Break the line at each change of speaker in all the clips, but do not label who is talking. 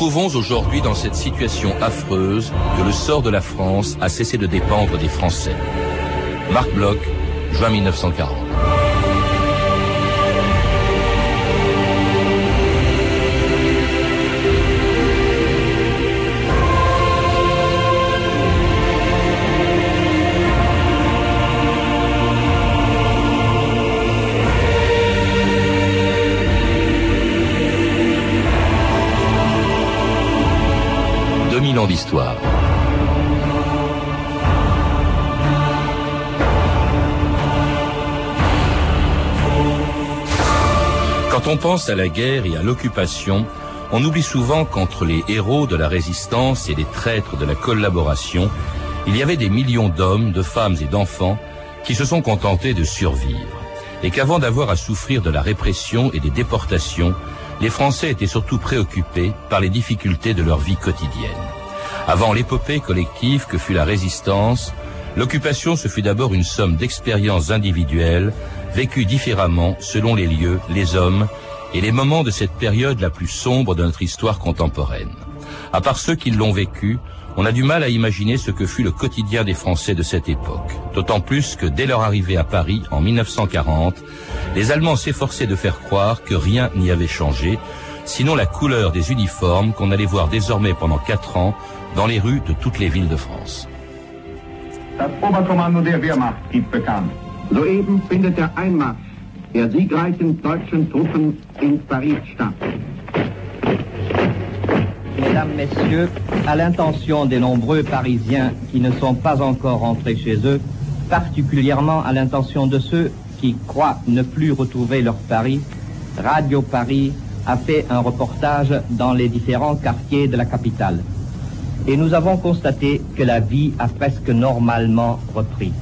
trouvons aujourd'hui dans cette situation affreuse que le sort de la France a cessé de dépendre des Français. Marc Bloch, juin 1940. Quand on pense à la guerre et à l'occupation, on oublie souvent qu'entre les héros de la résistance et les traîtres de la collaboration, il y avait des millions d'hommes, de femmes et d'enfants qui se sont contentés de survivre, et qu'avant d'avoir à souffrir de la répression et des déportations, les Français étaient surtout préoccupés par les difficultés de leur vie quotidienne. Avant l'épopée collective que fut la résistance, l'occupation se fut d'abord une somme d'expériences individuelles vécues différemment selon les lieux, les hommes et les moments de cette période la plus sombre de notre histoire contemporaine. À part ceux qui l'ont vécu, on a du mal à imaginer ce que fut le quotidien des Français de cette époque. D'autant plus que dès leur arrivée à Paris en 1940, les Allemands s'efforçaient de faire croire que rien n'y avait changé, sinon la couleur des uniformes qu'on allait voir désormais pendant quatre ans dans les rues de toutes les villes de France.
Das Oberkommando der Wehrmacht gibt bekannt. Soeben findet der Einmarsch der siegreichen deutschen Truppen in Paris statt.
Mesdames, Messieurs, à l'intention des nombreux Parisiens qui ne sont pas encore rentrés chez eux, particulièrement à l'intention de ceux qui croient ne plus retrouver leur Paris, Radio Paris a fait un reportage dans les différents quartiers de la capitale et nous avons constaté que la vie a presque normalement repris.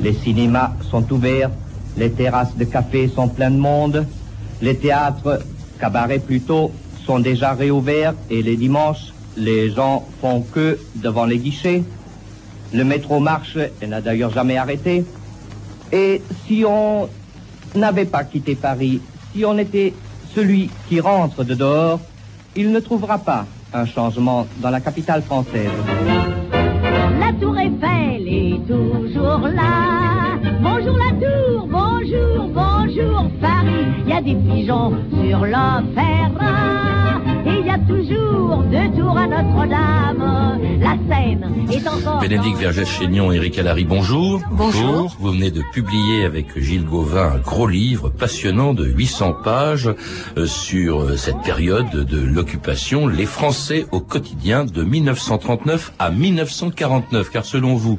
Les cinémas sont ouverts, les terrasses de café sont pleines de monde, les théâtres, cabarets plutôt, sont déjà réouverts et les dimanches, les gens font queue devant les guichets. Le métro marche et n'a d'ailleurs jamais arrêté. Et si on n'avait pas quitté Paris, si on était celui qui rentre de dehors, il ne trouvera pas un changement dans la capitale française.
La tour Eiffel est toujours là. Bonjour la tour, bonjour, bonjour Paris. Il y a des pigeons sur l'opéra y a toujours deux tours à Notre-Dame. La Seine est encore...
Bénédicte Vergès-Chénion, Eric Allary, bonjour.
Bonjour.
Vous venez de publier avec Gilles Gauvin un gros livre passionnant de 800 pages euh, sur euh, cette période de l'occupation, les Français au quotidien de 1939 à 1949. Car selon vous,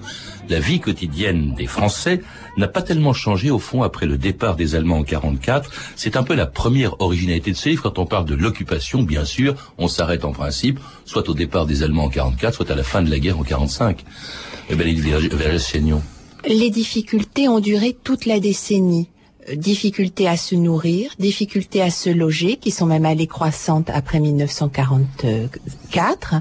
la vie quotidienne des Français n'a pas tellement changé au fond après le départ des Allemands en 44. C'est un peu la première originalité de ce livre. Quand on parle de l'occupation, bien sûr, on s'arrête en principe, soit au départ des Allemands en 44, soit à la fin de la guerre en 45. Eh
les difficultés ont duré toute la décennie euh, difficultés à se nourrir, difficultés à se loger, qui sont même allées croissantes après 1944,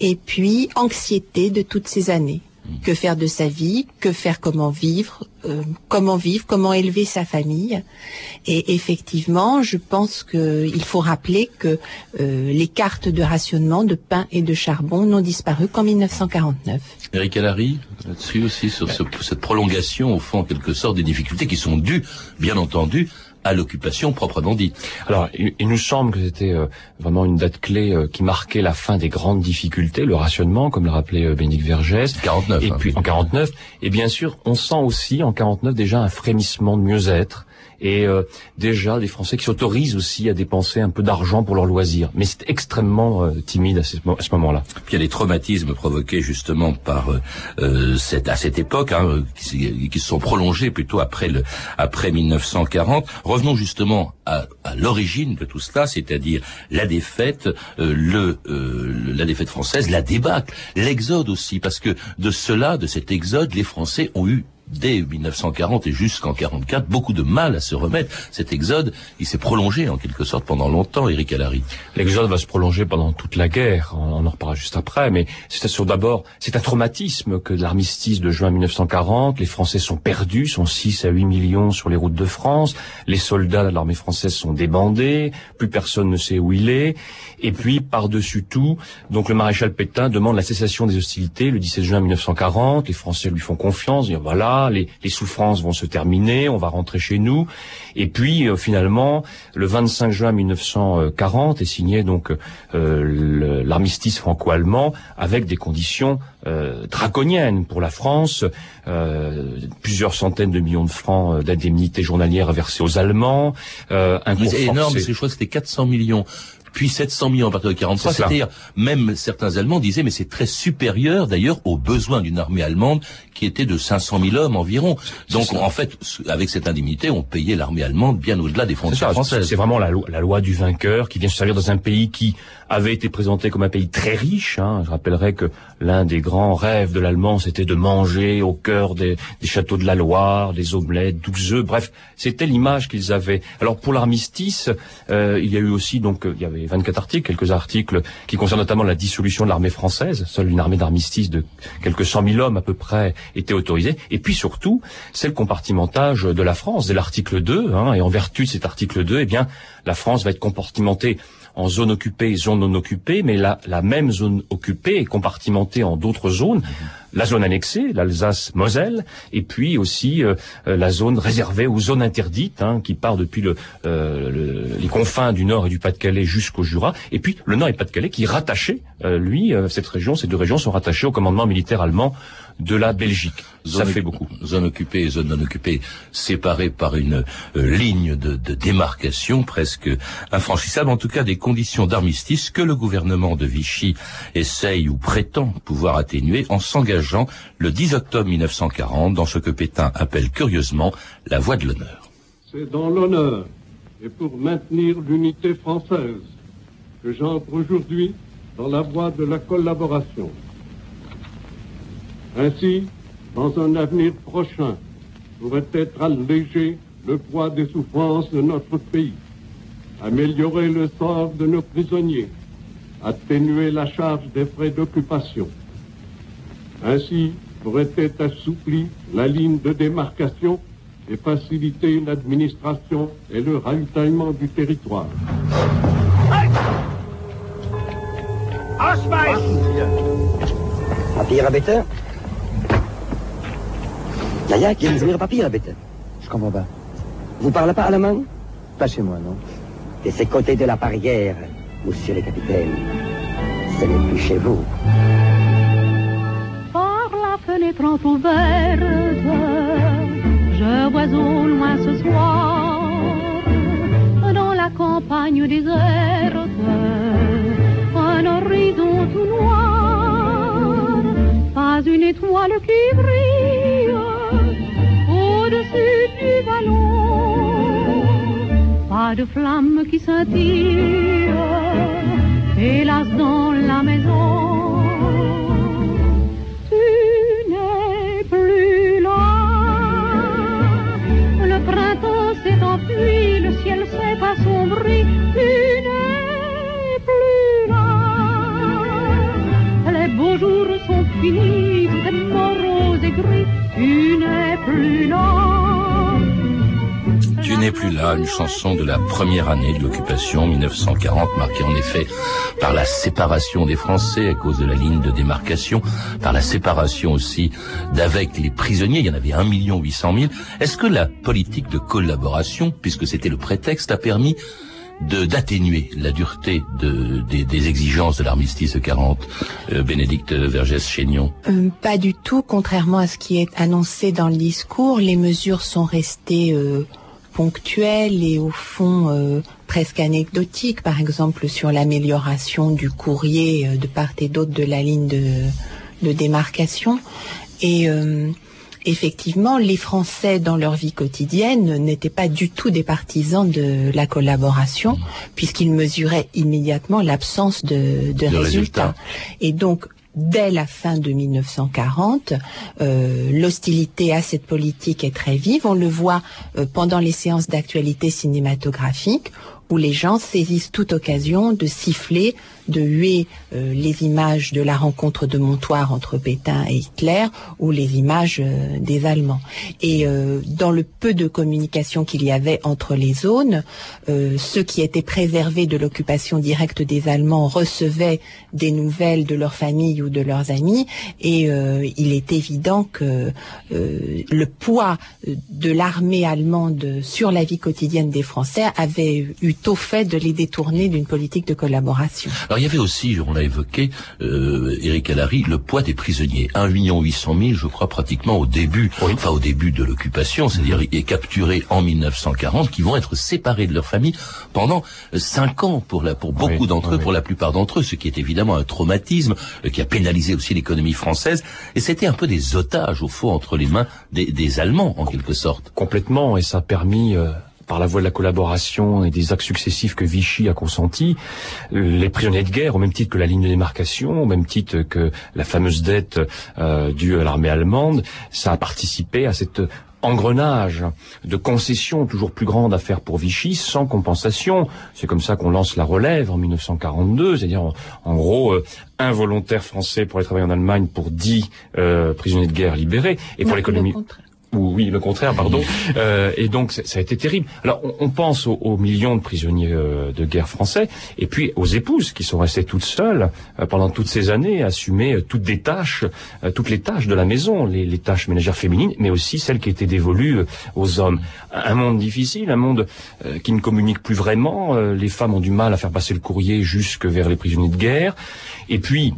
et puis anxiété de toutes ces années que faire de sa vie, que faire, comment vivre, euh, comment vivre, comment élever sa famille? Et effectivement, je pense qu'il faut rappeler que euh, les cartes de rationnement de pain et de charbon n'ont disparu qu'en 1949.
Eric Allary, là-dessus aussi, sur cette prolongation, au fond, en quelque sorte, des difficultés qui sont dues, bien entendu, à l'occupation proprement dite.
Alors, il, nous semble que c'était euh, vraiment une date clé euh, qui marquait la fin des grandes difficultés, le rationnement, comme le rappelait euh, Bénédicte Vergès.
49.
Et
hein.
puis en 49. Et bien sûr, on sent aussi en 49 déjà un frémissement de mieux-être et euh, déjà des Français qui s'autorisent aussi à dépenser un peu d'argent pour leurs loisirs. Mais c'est extrêmement euh, timide à ce, moment-là.
Puis il y a les traumatismes provoqués justement par euh, cette, à cette époque, hein, qui, se sont prolongés plutôt après le après 1940. Revenons justement à, à l'origine de tout cela, c'est-à-dire la défaite, le la défaite française, la débâcle, l'exode aussi, parce que de cela, de cet exode, les Français ont eu dès 1940 et jusqu'en 44, beaucoup de mal à se remettre. Cet exode, il s'est prolongé en quelque sorte pendant longtemps, Éric Allary.
L'exode va se prolonger pendant toute la guerre, on en reparlera juste après, mais c'est d'abord, c'est un traumatisme que l'armistice de juin 1940, les Français sont perdus, sont 6 à 8 millions sur les routes de France, les soldats de l'armée française sont débandés, plus personne ne sait où il est, et puis par-dessus tout, donc le maréchal Pétain demande la cessation des hostilités le 17 juin 1940, les Français lui font confiance, disent voilà, les, les souffrances vont se terminer, on va rentrer chez nous, et puis euh, finalement, le 25 juin 1940 est signé donc euh, l'armistice franco-allemand avec des conditions euh, draconiennes pour la France, euh, plusieurs centaines de millions de francs d'indemnités journalières versées aux Allemands,
un C'est énorme, je crois que c'était 400 millions puis 700 millions à partir de 43. C'est-à-dire, même certains Allemands disaient, mais c'est très supérieur d'ailleurs aux besoins d'une armée allemande qui était de 500 000 hommes environ. Donc, en fait, avec cette indemnité, on payait l'armée allemande bien au-delà des frontières françaises.
C'est vraiment la, la, loi du vainqueur qui vient se servir dans un pays qui avait été présenté comme un pays très riche. Hein. Je rappellerai que l'un des grands rêves de l'Allemand, c'était de manger au cœur des, châteaux de la Loire, des omelettes, 12 œufs. Bref, c'était l'image qu'ils avaient. Alors pour l'armistice, euh, il y a eu aussi donc il y avait 24 articles, quelques articles qui concernent notamment la dissolution de l'armée française. Seule une armée d'armistice de quelques cent mille hommes à peu près était autorisée. Et puis surtout, c'est le compartimentage de la France, dès l'article 2. Hein, et en vertu de cet article 2, eh bien, la France va être compartimentée en zone occupée zone non occupée, mais la, la même zone occupée est compartimentée en d'autres zones. Mhm. La zone annexée, l'Alsace-Moselle, et puis aussi euh, euh, la zone réservée aux zones interdites, hein, qui part depuis le, euh, les confins du Nord et du Pas-de-Calais jusqu'au Jura, et puis le Nord et Pas-de-Calais qui est rattaché, lui, cette région, ces deux régions sont rattachées au commandement militaire allemand de la Belgique. ça fait beaucoup.
Zone occupée et zone non occupée séparées par une euh, ligne de, de, démarcation presque infranchissable, en tout cas des conditions d'armistice que le gouvernement de Vichy essaye ou prétend pouvoir atténuer en s'engageant le 10 octobre 1940 dans ce que Pétain appelle curieusement la voie de l'honneur.
C'est dans l'honneur et pour maintenir l'unité française que j'entre aujourd'hui dans la voie de la collaboration. Ainsi, dans un avenir prochain, pourrait être allégé le poids des souffrances de notre pays, améliorer le sort de nos prisonniers, atténuer la charge des frais d'occupation. Ainsi pourrait être assouplie la ligne de démarcation et faciliter l'administration et le ravitaillement du territoire.
Yaya, qui aime papier, bête.
Je comprends pas.
Vous parlez pas allemand?
Pas chez moi, non.
De ces côtés de la barrière, monsieur le capitaine. Ce n'est plus chez vous.
Par la fenêtre entrouverte, je vois au loin ce soir, dans la campagne déserte, un horizon tout noir, pas une étoile qui brille du ballon. Pas de flamme qui scintille, hélas dans la maison. Tu n'es plus là. Le printemps s'est enfui, le ciel s'est assombri. Tu n'es plus là. Les beaux jours sont finis, tout est morose et gris. Tu n'es plus là.
Tu n'es plus là, une chanson de la première année de l'occupation 1940, marquée en effet par la séparation des Français à cause de la ligne de démarcation, par la séparation aussi d'avec les prisonniers, il y en avait 1 800 000. Est-ce que la politique de collaboration, puisque c'était le prétexte, a permis d'atténuer la dureté de, des, des, exigences de l'armistice 40, euh, Bénédicte Vergès-Chénion
euh, Pas du tout, contrairement à ce qui est annoncé dans le discours. Les mesures sont restées euh, ponctuelles et au fond euh, presque anecdotiques, par exemple sur l'amélioration du courrier euh, de part et d'autre de la ligne de, de démarcation. Et effectivement, les Français, dans leur vie quotidienne, n'étaient pas du tout des partisans de la collaboration, puisqu'ils mesuraient immédiatement l'absence de, de,
De
résultats.
résultats.
Et donc, dès la fin de 1940, euh, l'hostilité à cette politique est très vive. On le voit euh, pendant les séances d'actualité cinématographique où les gens saisissent toute occasion de siffler, de huer euh, les images de la rencontre de Montoire entre Pétain et Hitler ou les images euh, des Allemands. Et euh, dans le peu de communication qu'il y avait entre les zones, ceux qui étaient préservés de l'occupation directe des Allemands recevaient des nouvelles de leur famille ou de leurs amis et il est évident que le poids de l'armée allemande sur la vie quotidienne des Français avait eu au fait de les détourner d'une politique de collaboration.
Alors il y avait aussi, on l'a évoqué, euh, Eric Allary, le poids des prisonniers. 1 million 800 000, je crois, pratiquement au début, enfin au début de l'occupation, c'est-à-dire est capturés en 1940, qui vont être séparés de leur famille pendant 5 ans pour, la, pour beaucoup d'entre eux, pour la plupart d'entre eux, ce qui est évidemment un traumatisme euh, qui a pénalisé aussi l'économie française. Et c'était un peu des otages, au fond, entre les mains des, des Allemands, en quelque sorte.
Complètement, et ça a permis... Euh par la voie de la collaboration et des actes successifs que Vichy a consentis, les prisonniers de guerre, au même titre que la ligne de démarcation, au même titre que la fameuse dette euh, due à l'armée allemande, ça a participé à cet engrenage de concessions toujours plus grandes à faire pour Vichy sans compensation. C'est comme ça qu'on lance la relève en 1942, c'est-à-dire en, gros euh, un volontaire français pour aller travailler en Allemagne pour dix euh, prisonniers de guerre libérés et pour l'économie ou oui, le contraire, pardon. Euh, et donc ça a été terrible. Alors on, pense aux, millions de prisonniers euh, de guerre français, et puis aux épouses qui sont restées toutes seules euh, pendant toutes ces années, assumer euh, toutes des tâches, toutes les tâches de la maison, les, les, tâches ménagères féminines, mais aussi celles qui étaient dévolues aux hommes. Un monde difficile, un monde qui ne communique plus vraiment. les femmes ont du mal à faire passer le courrier jusque vers les prisonniers de guerre. Et puis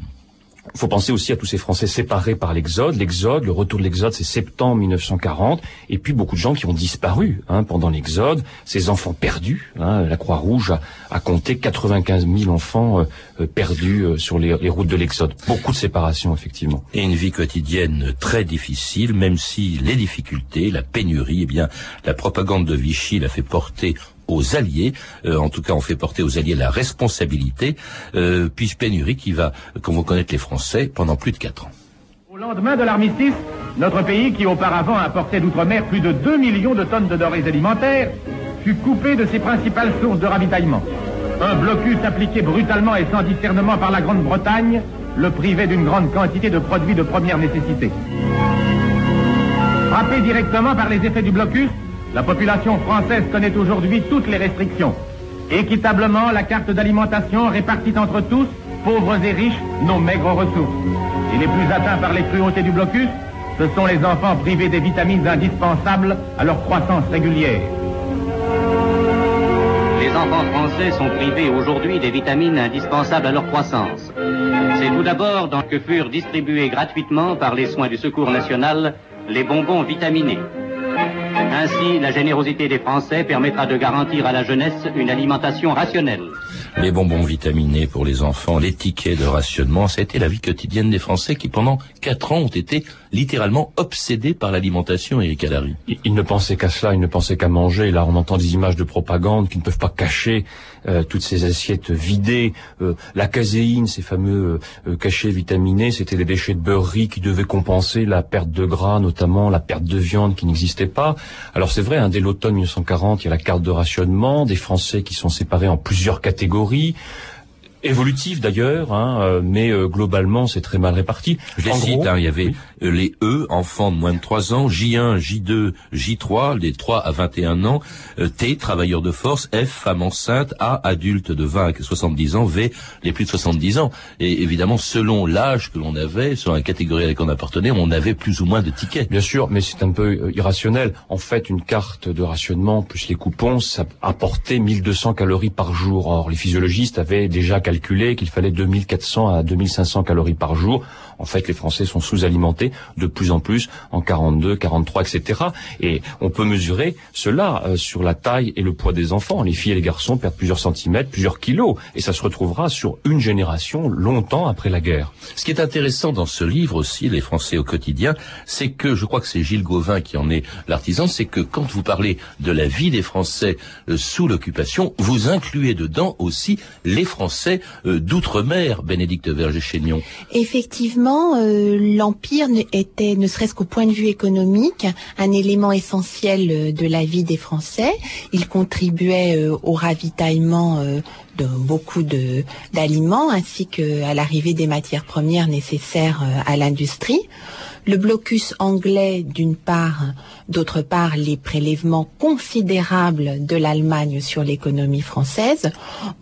faut penser aussi à tous ces Français séparés par l'exode. L'exode, le retour de l'exode, c'est septembre 1940. Et puis beaucoup de gens qui ont disparu hein, pendant l'exode. Ces enfants perdus. Hein, la Croix-Rouge a, compté 95 000 enfants euh, euh, perdus euh, sur les, routes de l'exode. Beaucoup de séparations, effectivement.
Et une vie quotidienne très difficile, même si les difficultés, la pénurie, eh bien, la propagande de Vichy l'a fait porter aux Alliés. Euh, en tout cas, on fait porter aux Alliés la responsabilité, euh, puis pénurie qui va, comme vous connaître les Français, pendant plus de quatre ans.
Au lendemain de l'armistice, notre pays, qui auparavant importait d'outre-mer plus de 2 millions de tonnes de denrées alimentaires, fut coupé de ses principales sources de ravitaillement. Un blocus appliqué brutalement et sans discernement par la Grande-Bretagne le privait d'une grande quantité de produits de première nécessité. Frappé directement par les effets du blocus, la population française connaît aujourd'hui toutes les restrictions. Équitablement, la carte d'alimentation répartit entre tous, pauvres et riches, nos maigres ressources. Et les plus atteints par les cruautés du blocus, ce sont les enfants privés des vitamines indispensables à leur croissance régulière.
Les enfants français sont privés aujourd'hui des vitamines indispensables à leur croissance. C'est tout d'abord dans que furent distribués gratuitement par les soins du Secours national les bonbons vitaminés. Ainsi, la générosité des Français permettra de garantir à la jeunesse une alimentation rationnelle.
Les bonbons vitaminés pour les enfants, les tickets de rationnement, ça a été la vie quotidienne des Français qui pendant quatre ans ont été littéralement obsédés par l'alimentation, Eric Allary.
Ils ne pensaient qu'à cela, ils ne pensaient qu'à manger. Là, on entend des images de propagande qui ne peuvent pas cacher euh, toutes ces assiettes vidées. Euh, la caséine, ces fameux euh, cachets vitaminés, c'était des déchets de beurrerie qui devaient compenser la perte de gras, notamment la perte de viande qui n'existait pas. Alors c'est vrai, hein, dès l'automne 1940, il y a la carte de rationnement, des Français qui sont séparés en plusieurs catégories catégories évolutif d'ailleurs, hein, euh, mais euh, globalement c'est très mal réparti.
Je les cite, hein, il y avait euh, les E, enfants de moins de 3 ans, J1, J2, J3, les 3 à 21 ans, T, travailleurs de force, F, femmes enceintes, A, adultes de 20 à 70 ans, V, les plus de 70 ans. Et évidemment, selon l'âge que l'on avait, selon la catégorie à laquelle on appartenait, on avait plus ou moins de tickets.
Bien sûr, mais c'est un peu irrationnel. En fait, une carte de rationnement plus les coupons, ça apportait 1200 calories par jour. Or, les physiologistes avaient déjà calculé calculé qu'il fallait 2400 à 2500 calories par jour. En fait, les Français sont sous-alimentés de plus en plus en 42, 43, etc. Et on peut mesurer cela euh, sur la taille et le poids des enfants. Les filles et les garçons perdent plusieurs centimètres, plusieurs kilos, et ça se retrouvera sur une génération longtemps après la guerre.
Ce qui est intéressant dans ce livre aussi, Les Français au quotidien, c'est que, je crois que c'est Gilles Gauvin qui en est l'artisan, c'est que quand vous parlez de la vie des Français euh, sous l'occupation, vous incluez dedans aussi les Français euh, d'outre-mer, Bénédicte Verger-Chénion.
Effectivement, euh, l'Empire était, ne serait-ce qu'au point de vue économique, un élément essentiel euh, de la vie des Français. Il contribuait euh, au ravitaillement de beaucoup de d'aliments ainsi qu'à l'arrivée des matières premières nécessaires à l'industrie. Le blocus anglais, d'une part, d'autre part, les prélèvements considérables de l'Allemagne sur l'économie française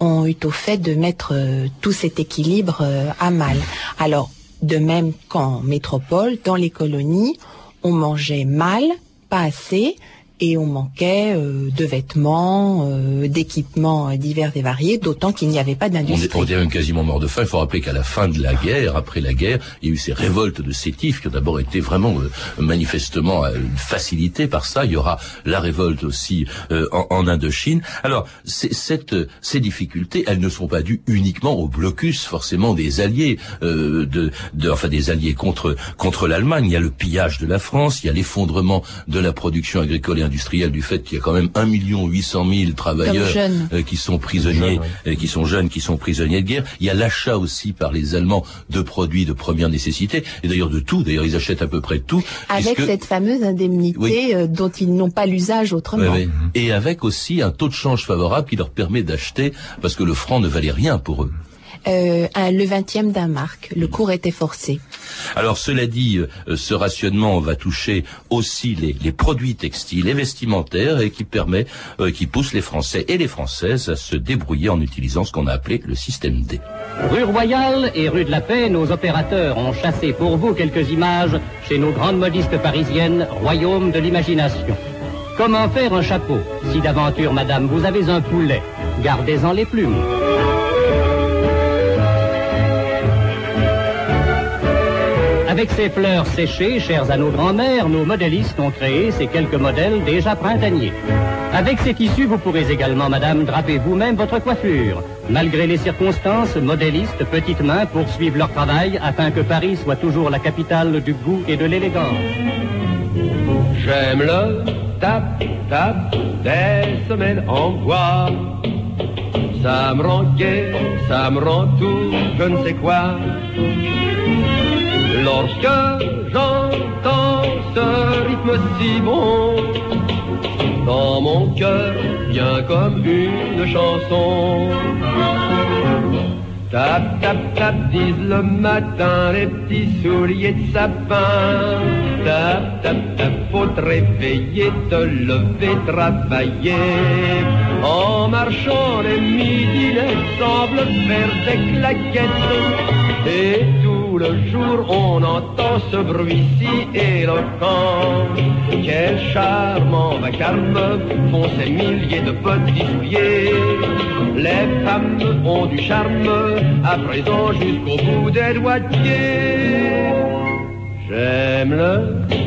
ont eu au fait de mettre tout cet équilibre à mal. Alors, de même qu'en métropole, dans les colonies, on mangeait mal, pas assez, et on manquait euh, de vêtements, euh, d'équipements divers et variés, d'autant qu'il n'y avait pas
On est,
d'industrie.
on était même quasiment mort de faim. Il faut rappeler qu'à la fin de la guerre, après la guerre, il y a eu ces révoltes de sétifs qui ont d'abord été vraiment euh, manifestement euh, facilitées par ça. Il y aura la révolte aussi euh, en, en Indochine. Alors, cette, ces difficultés, elles ne sont pas dues uniquement au blocus forcément des alliés, euh, de, de, enfin des alliés contre contre l'Allemagne. Il y a le pillage de la France, il y a l'effondrement de la production agricole et industrielle du fait qu'il y a quand même 1 million 800 000 travailleurs
jeunes.
euh, qui sont prisonniers, euh, qui sont jeunes, qui sont prisonniers de guerre. Il y a l'achat aussi par les Allemands de produits de première nécessité, et d'ailleurs de tout. D'ailleurs, ils achètent à peu près tout.
Avec
puisque-
cette fameuse indemnité
Oui.
euh, dont ils n'ont pas l'usage autrement.
Ouais, ouais. Et avec aussi un taux de change favorable qui leur permet d'acheter, parce que le franc ne valait rien pour eux.
Euh, un- le vingtième d'un marque. Le cours était forcé.
Alors cela dit, euh, ce rationnement va toucher aussi les, les produits textiles et vestimentaires et qui permet, euh, qui pousse les Français et les Françaises à se débrouiller en utilisant ce qu'on a appelé le système D.
Rue Royale et rue de la Paix, nos opérateurs ont chassé pour vous quelques images chez nos grandes modistes parisiennes, royaume de l'imagination. Comment faire un chapeau Si d'aventure, madame, vous avez un poulet, gardez-en les plumes. Avec ces fleurs séchées, chères à nos grands-mères, nos modélistes ont créé ces quelques modèles déjà printaniers. Avec ces tissus, vous pourrez également, madame, draper vous-même votre coiffure. Malgré les circonstances, modélistes, petites mains poursuivent leur travail afin que Paris soit toujours la capitale du goût et de l'élégance.
J'aime le tap tap des semelles en bois. Ça me rend gai, ça me rend tout, je ne sais quoi. Lorsque j'entends ce rythme si bon, dans mon cœur vient comme une chanson. Tap, tap, tap, disent le matin les petits souliers de sapin. Tap, tap, tap, faut te réveiller, te lever, travailler. En marchant, les midinets semblent faire des claquettes. Et tout le jour, on entend ce bruit si éloquent. Quel charmant vacarme font ces milliers de petits souliers. Les femmes ont du charme, à présent jusqu'au bout des doigts de pied. J'aime le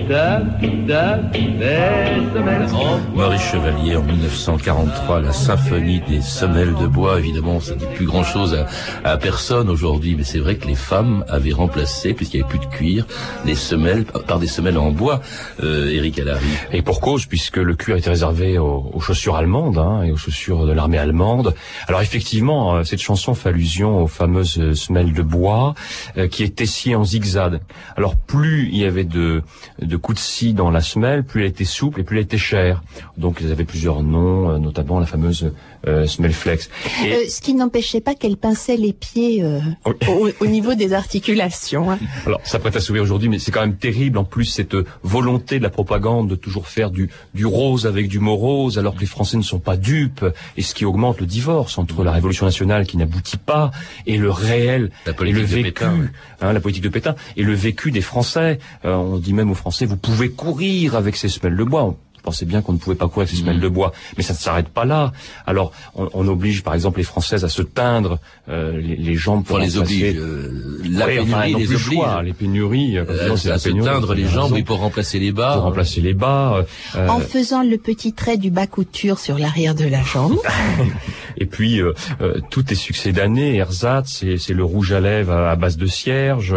tap tap des semelles
Maurice Chevalier en 1943, la symphonie des semelles de bois. Évidemment, ça dit plus grand chose à, personne aujourd'hui, mais c'est vrai que les femmes avaient remplacé, puisqu'il n'y avait plus de cuir, les semelles par des semelles en bois. Euh, Eric Allary.
Et pour cause, puisque le cuir était réservé aux, aux chaussures allemandes hein, et aux chaussures de l'armée allemande. Alors effectivement, euh, cette chanson fait allusion aux fameuses euh, semelles de bois euh, qui étaient sciées en zigzag. Alors plus il y avait de, de coups de scie dans la semelle, plus elle était souple et plus elle était chère. Donc ils avaient plusieurs noms, euh, notamment la fameuse euh, semelle flex. Et-
Euh, ce qui n'empêchait pas qu'elle pinçait les pieds euh, au, au niveau des articulations. hein.
Alors, ça prête à sourire aujourd'hui, mais c'est quand même terrible. En plus, cette volonté de la propagande de toujours faire du, du rose avec du morose, alors que les Français ne sont pas dupes, et ce qui augmente le divorce entre la Révolution nationale qui n'aboutit pas et le réel
La
et le
de
vécu,
Pétain,
hein, la politique de Pétain et le vécu des Français. Euh, on dit même aux Français, vous pouvez courir avec ces semelles de bois. On pensait bien qu'on ne pouvait pas courir avec ces semelles de bois, mais ça ne s'arrête pas là. Alors, on, on oblige par exemple les Françaises à se teindre euh, les, les jambes pour
Pour les
remplacer-
oblige, euh, la
enfin,
pénurie
n'ont
les oblige.
choix. Les pénuries, euh, comme
Euh,
c'est
à
la
se
pénurie,
teindre
vous
les jambes,
raison.
oui, pour remplacer les bas.
pour remplacer les bas. euh,
En faisant le petit trait du bas couture sur l'arrière de la jambe.
Et puis euh, euh, tout est succès d'année. Ersatz, c'est le rouge à lèvres à, base de cierge.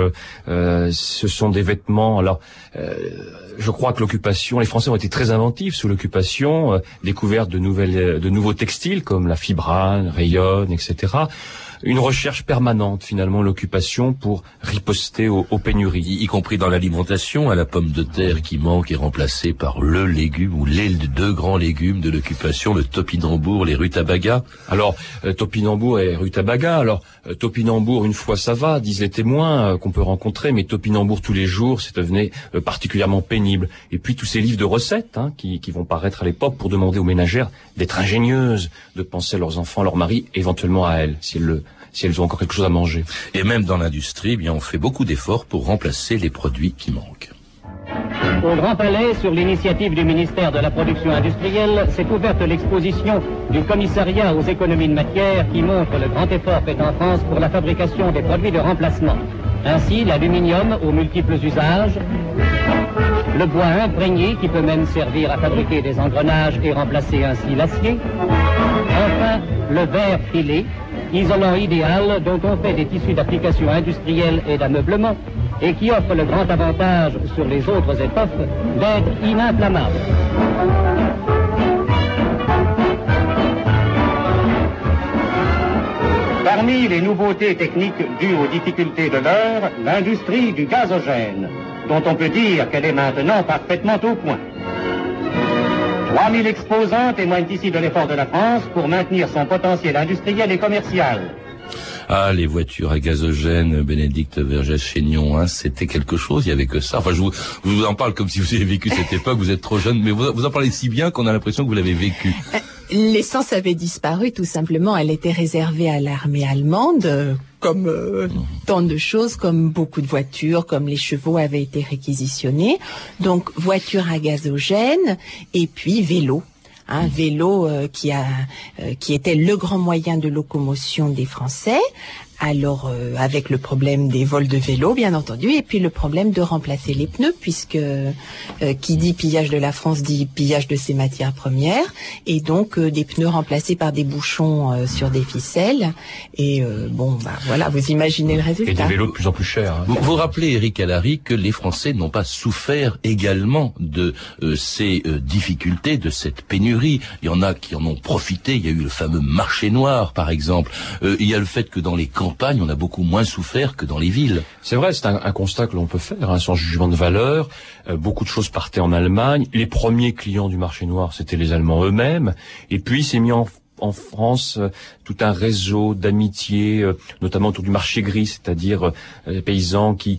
Euh, ce sont des vêtements. Alors, je crois que l'occupation, les Français ont été très inventifs sous l'occupation, découverte de nouvelles, de nouveaux textiles comme la fibrane, rayonne, etc une recherche permanente finalement l'occupation pour riposter aux, pénuries.
Y, compris dans l'alimentation, à la pomme de terre qui manque est remplacée par le légume ou les deux grands légumes de l'occupation, le topinambour, les rutabagas.
Alors euh, topinambour et rutabaga. Alors euh, topinambour une fois ça va, disent les témoins euh, qu'on peut rencontrer, mais topinambour tous les jours, c'est devenu particulièrement pénible. Et puis tous ces livres de recettes hein, qui, qui vont paraître à l'époque pour demander aux ménagères d'être ingénieuses, de penser à leurs enfants, leurs maris, éventuellement à elles, si elles le si elles ont encore quelque chose à manger.
Et même dans l'industrie, eh bien, on fait beaucoup d'efforts pour remplacer les produits qui manquent.
Au Grand Palais, sur l'initiative du ministère de la Production industrielle, s'est ouverte l'exposition du commissariat aux économies de matière qui montre le grand effort fait en France pour la fabrication des produits de remplacement. Ainsi, l'aluminium aux multiples usages, le bois imprégné qui peut même servir à fabriquer des engrenages et remplacer ainsi l'acier, enfin le verre filé. Isolant idéal dont on fait des tissus d'application industrielle et d'ameublement et qui offre le grand avantage sur les autres étoffes d'être ininflammable. Parmi les nouveautés techniques dues aux difficultés de l'heure, l'industrie du gazogène, dont on peut dire qu'elle est maintenant parfaitement au point. 3000 exposants témoignent ici de l'effort de la France pour maintenir son potentiel industriel et commercial.
Ah, les voitures à gazogène, Bénédicte Vergès-Chénion, hein, c'était quelque chose, il y avait que ça. Enfin, je vous, vous en parle comme si vous avez vécu cette époque, vous êtes trop jeune, mais vous, vous en parlez si bien qu'on a l'impression que vous l'avez vécu. Euh,
l'essence avait disparu, tout simplement. Elle était réservée à l'armée allemande, comme euh, tant de choses, comme beaucoup de voitures, comme les chevaux avaient été réquisitionnés. Donc, voiture à gazogène et puis vélo un vélo euh, qui a euh, qui était le grand moyen de locomotion des Français alors euh, avec le problème des vols de vélos, bien entendu, et puis le problème de remplacer les pneus, puisque euh, qui dit pillage de la France dit pillage de ses matières premières, et donc euh, des pneus remplacés par des bouchons sur des ficelles. Et bon, bah voilà, vous imaginez le résultat.
Et des vélos de plus en plus chers. Hein.
Vous, vous rappelez, Eric Allary, que les Français n'ont pas souffert également de ces difficultés, de cette pénurie. Il y en a qui en ont profité. Il y a eu le fameux marché noir, par exemple. il y a le fait que dans les camps on a beaucoup moins souffert que dans les villes.
C'est vrai, c'est un, constat que l'on peut faire, hein, sans jugement de valeur. Euh, beaucoup de choses partaient en Allemagne. Les premiers clients du marché noir, c'était les Allemands eux-mêmes. Et puis, s'est mis en, France euh, tout un réseau d'amitié, euh, notamment autour du marché gris, c'est-à-dire les paysans qui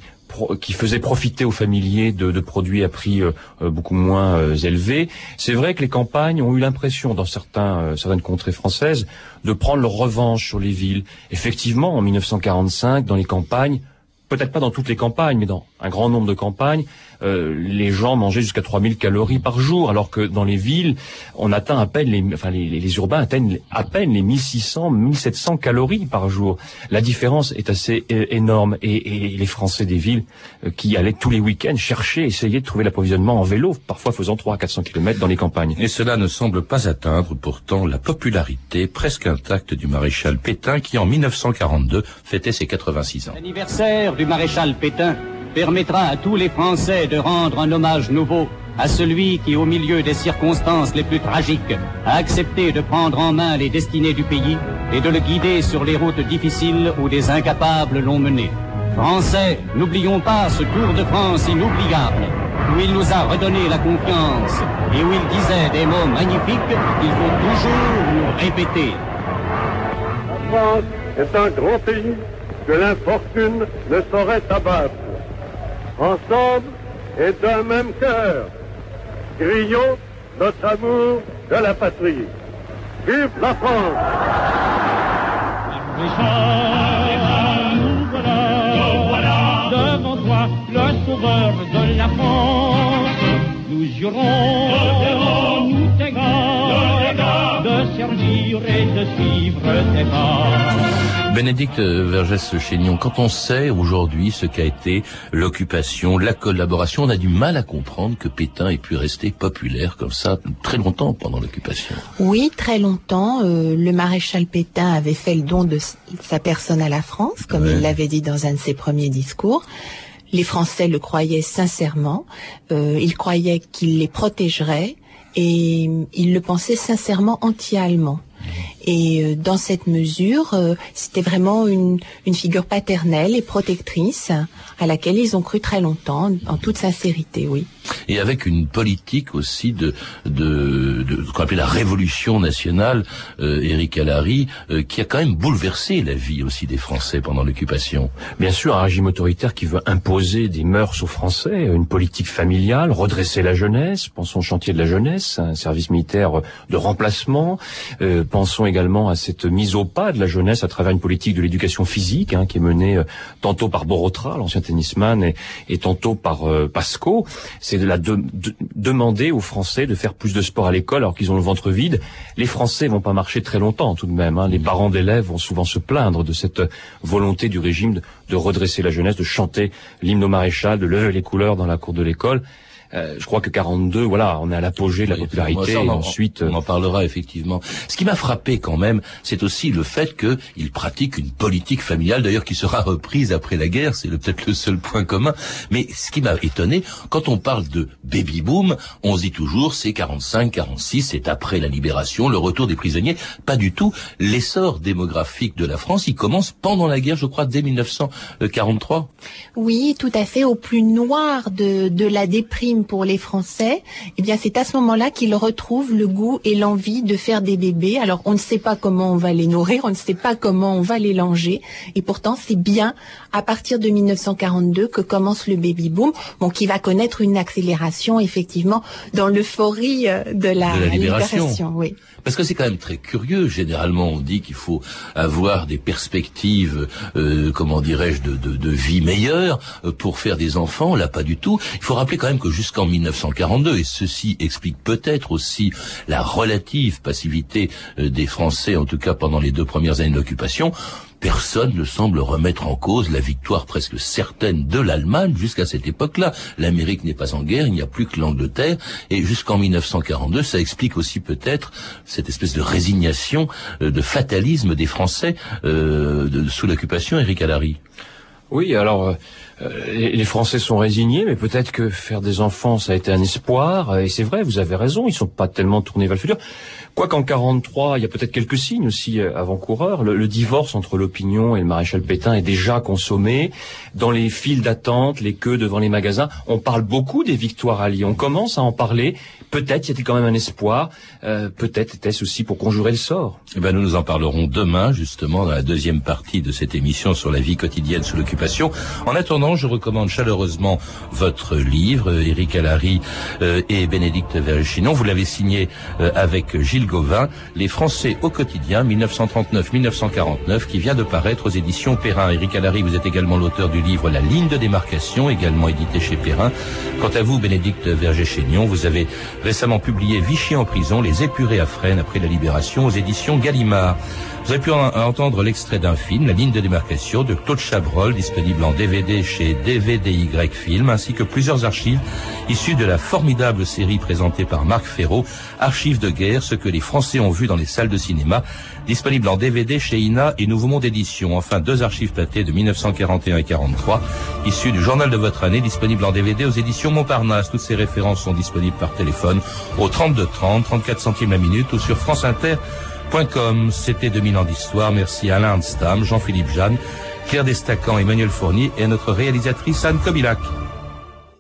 qui faisait profiter aux familiers de, produits à prix euh, euh, beaucoup moins euh, élevés. C'est vrai que les campagnes ont eu l'impression, dans certains, certaines contrées françaises, de prendre leur revanche sur les villes. Effectivement, en 1945, dans les campagnes, peut-être pas dans toutes les campagnes, mais dans un grand nombre de campagnes, euh, les gens mangeaient jusqu'à 3000 calories par jour, alors que dans les villes, on atteint à peine les, enfin les, les urbains atteignent à peine les 1600, 1700 calories par jour. La différence est assez énorme, et, et les Français des villes euh, qui allaient tous les week-ends chercher, essayer de trouver l'approvisionnement en vélo, parfois faisant 3 à 400 km dans les campagnes.
Et cela ne semble pas atteindre pourtant la popularité presque intacte du maréchal Pétain, qui en 1942 fêtait ses 86 ans.
L'anniversaire du maréchal Pétain permettra à tous les Français de rendre un hommage nouveau à celui qui, au milieu des circonstances les plus tragiques, a accepté de prendre en main les destinées du pays et de le guider sur les routes difficiles où des incapables l'ont mené. Français, n'oublions pas ce Tour de France inoubliable, où il nous a redonné la confiance et où il disait des mots magnifiques qu'il faut toujours nous répéter.
La France est un grand pays que l'infortune ne saurait abattre ensemble et d'un même cœur, crions notre amour de la patrie. Vive la France
devant toi, le sauveur de la France. Nous jurons, nous t'égard, de surgir et de suivre tes pas.
Bénédicte Vergès-Chénion, quand on sait aujourd'hui ce qu'a été l'occupation, la collaboration, on a du mal à comprendre que Pétain ait pu rester populaire comme ça très longtemps pendant l'occupation.
Oui, très longtemps. euh, le maréchal Pétain avait fait le don de sa personne à la France, comme
Ouais.
il l'avait dit dans un de ses premiers discours. Les Français le croyaient sincèrement. Euh, ils croyaient qu'il les protégerait et ils le pensaient sincèrement anti-allemand. Et euh, dans cette mesure, euh, c'était vraiment une, une figure paternelle et protectrice à laquelle ils ont cru très longtemps, en toute sincérité, oui.
Et avec une politique aussi de, de, de qu'on appelait la révolution nationale, euh, Éric Allary, euh, qui a quand même bouleversé la vie aussi des Français pendant l'occupation.
Bien sûr, un régime autoritaire qui veut imposer des mœurs aux Français, une politique familiale, redresser la jeunesse, pensons au chantier de la jeunesse, un service militaire de remplacement, euh, pensons également à cette mise au pas de la jeunesse à travers une politique de l'éducation physique hein, qui est menée euh, tantôt par Borotra, l'ancien tennisman, et, et tantôt par euh, Pasco. De la de- de- demander aux Français de faire plus de sport à l'école alors qu'ils ont le ventre vide. Les Français vont pas marcher très longtemps tout de même. hein. Les parents d'élèves vont souvent se plaindre de cette volonté du régime de, de redresser la jeunesse, de chanter l'hymne au maréchal, de lever les couleurs dans la cour de l'école. Euh, je crois que 42, voilà, on est à l'apogée de la
Oui,
popularité.
ça, on
et
en-
ensuite,
on en parlera effectivement. Ce qui m'a frappé quand même, c'est aussi le fait qu'il pratique une politique familiale, d'ailleurs qui sera reprise après la guerre, c'est peut-être le seul point commun. Mais ce qui m'a étonné, quand on parle de baby boom, on se dit toujours c'est 45, 46, c'est après la libération, le retour des prisonniers. Pas du tout. L'essor démographique de la France, il commence pendant la guerre, je crois, dès 1943.
Oui, tout à fait. Au plus noir de, de la déprime pour les Français, eh bien, c'est à ce moment-là qu'ils retrouvent le goût et l'envie de faire des bébés. Alors, on ne sait pas comment on va les nourrir, on ne sait pas comment on va les langer. Et pourtant, c'est bien à partir de 1942 que commence le baby boom, bon, qui va connaître une accélération, effectivement, dans l'euphorie euh, de la,
De la libération.
oui.
Parce que c'est quand même très curieux. Généralement, on dit qu'il faut avoir des perspectives, euh, comment dirais-je, de, vie meilleure euh, pour faire des enfants. Là, pas du tout. Il faut rappeler quand même que jusqu'en 1942, et ceci explique peut-être aussi la relative passivité euh, des Français, en tout cas pendant les deux premières années de l'occupation, Personne ne semble remettre en cause la victoire presque certaine de l'Allemagne jusqu'à cette époque-là. L'Amérique n'est pas en guerre, il n'y a plus que l'Angleterre, et jusqu'en 1942, ça explique aussi peut-être cette espèce de résignation, euh, de fatalisme des Français euh, de- sous l'occupation, Éric Allary.
Oui, alors euh, les les Français sont résignés, mais peut-être que faire des enfants, ça a été un espoir. Et c'est vrai, vous avez raison, ils sont pas tellement tournés vers le futur. Quoiqu'en 43, il y a peut-être quelques signes aussi euh, avant-coureurs. Le, le divorce entre l'opinion et le maréchal Pétain est déjà consommé. Dans les files d'attente, les queues devant les magasins, on parle beaucoup des victoires alliées. On commence à en parler. Peut-être y a-t-il quand même un espoir. Euh, peut-être était-ce aussi pour conjurer le sort.
Eh ben, nous nous en parlerons demain, justement, dans la deuxième partie de cette émission sur la vie quotidienne sous l'occupation. En attendant, je recommande chaleureusement votre livre, Éric Allary euh, et Bénédicte Verchinon. Vous l'avez signé euh, avec Gilles Gauvin, Les Français au quotidien, 1939-1949, qui vient de paraître aux éditions Perrin. Éric Allary, vous êtes également l'auteur du livre La ligne de démarcation, également édité chez Perrin. Quant à vous, Bénédicte Verger-Chénion, vous avez récemment publié Vichy en prison, les épurés à Fresnes après la libération aux éditions Gallimard. Vous avez pu en- entendre l'extrait d'un film, La ligne de démarcation, de Claude Chabrol, disponible en DVD chez DVDY Film, ainsi que plusieurs archives issues de la formidable série présentée par Marc Ferraud, Archives de guerre, ce que les Français ont vu dans les salles de cinéma, disponible en DVD chez INA et Nouveau Monde Édition. Enfin, deux archives platées de 1941 et 43, issues du journal de votre année, disponible en DVD aux éditions Montparnasse. Toutes ces références sont disponibles par téléphone au 32 30, 34 centimes la minute ou sur France Inter. C'était 2000 ans d'histoire. Merci à Alain Stam, Jean-Philippe Jeanne, Claire Destacan, Emmanuel Fournier et notre réalisatrice Anne Kobilac.